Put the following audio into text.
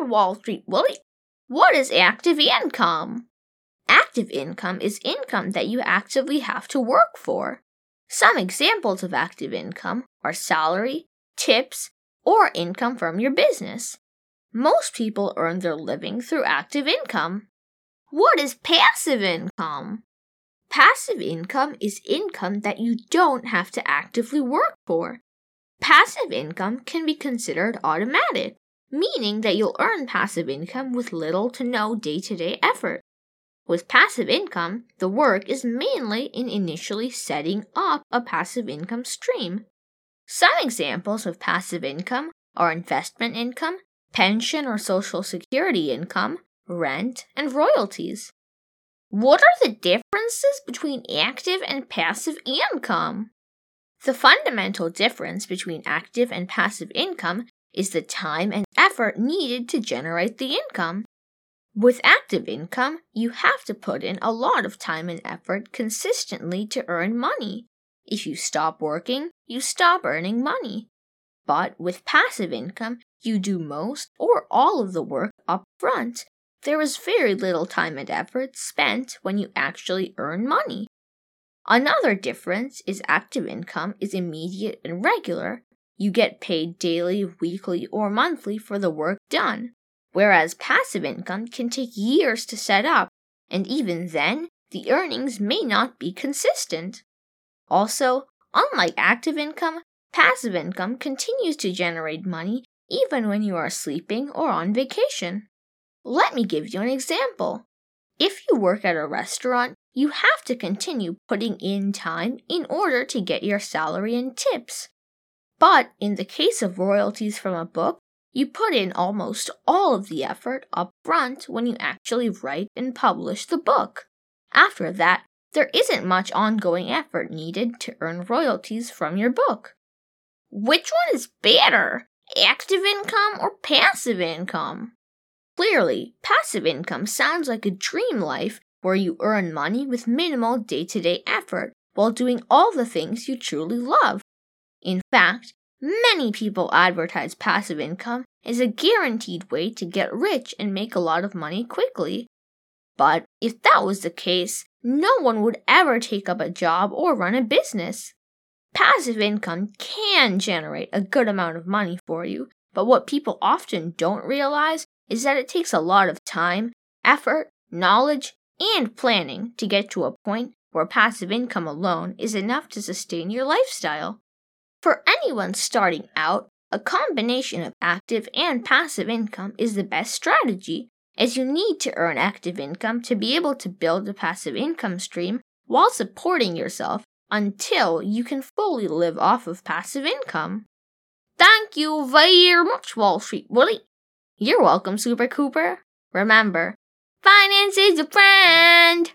Wall Street Willie. What is active income? Active income is income that you actively have to work for. Some examples of active income are salary, tips, or income from your business. Most people earn their living through active income. What is passive income? Passive income is income that you don't have to actively work for. Passive income can be considered automatic, meaning that you'll earn passive income with little to no day to day effort. With passive income, the work is mainly in initially setting up a passive income stream. Some examples of passive income are investment income, pension or social security income, rent, and royalties. What are the differences between active and passive income? The fundamental difference between active and passive income is the time and effort needed to generate the income. With active income, you have to put in a lot of time and effort consistently to earn money. If you stop working, you stop earning money. But with passive income, you do most or all of the work up front. There is very little time and effort spent when you actually earn money. Another difference is active income is immediate and regular. You get paid daily, weekly, or monthly for the work done, whereas passive income can take years to set up, and even then, the earnings may not be consistent. Also, unlike active income, passive income continues to generate money even when you are sleeping or on vacation. Let me give you an example. If you work at a restaurant, you have to continue putting in time in order to get your salary and tips. But in the case of royalties from a book, you put in almost all of the effort up front when you actually write and publish the book. After that, there isn't much ongoing effort needed to earn royalties from your book. Which one is better, active income or passive income? Clearly, passive income sounds like a dream life where you earn money with minimal day to day effort while doing all the things you truly love. In fact, many people advertise passive income as a guaranteed way to get rich and make a lot of money quickly. But if that was the case, no one would ever take up a job or run a business. Passive income can generate a good amount of money for you, but what people often don't realize is that it takes a lot of time, effort, knowledge, and planning to get to a point where passive income alone is enough to sustain your lifestyle. For anyone starting out, a combination of active and passive income is the best strategy, as you need to earn active income to be able to build a passive income stream while supporting yourself until you can fully live off of passive income. Thank you very much, Wall Street Willie. You're welcome, Super Cooper. Remember, finance is a friend.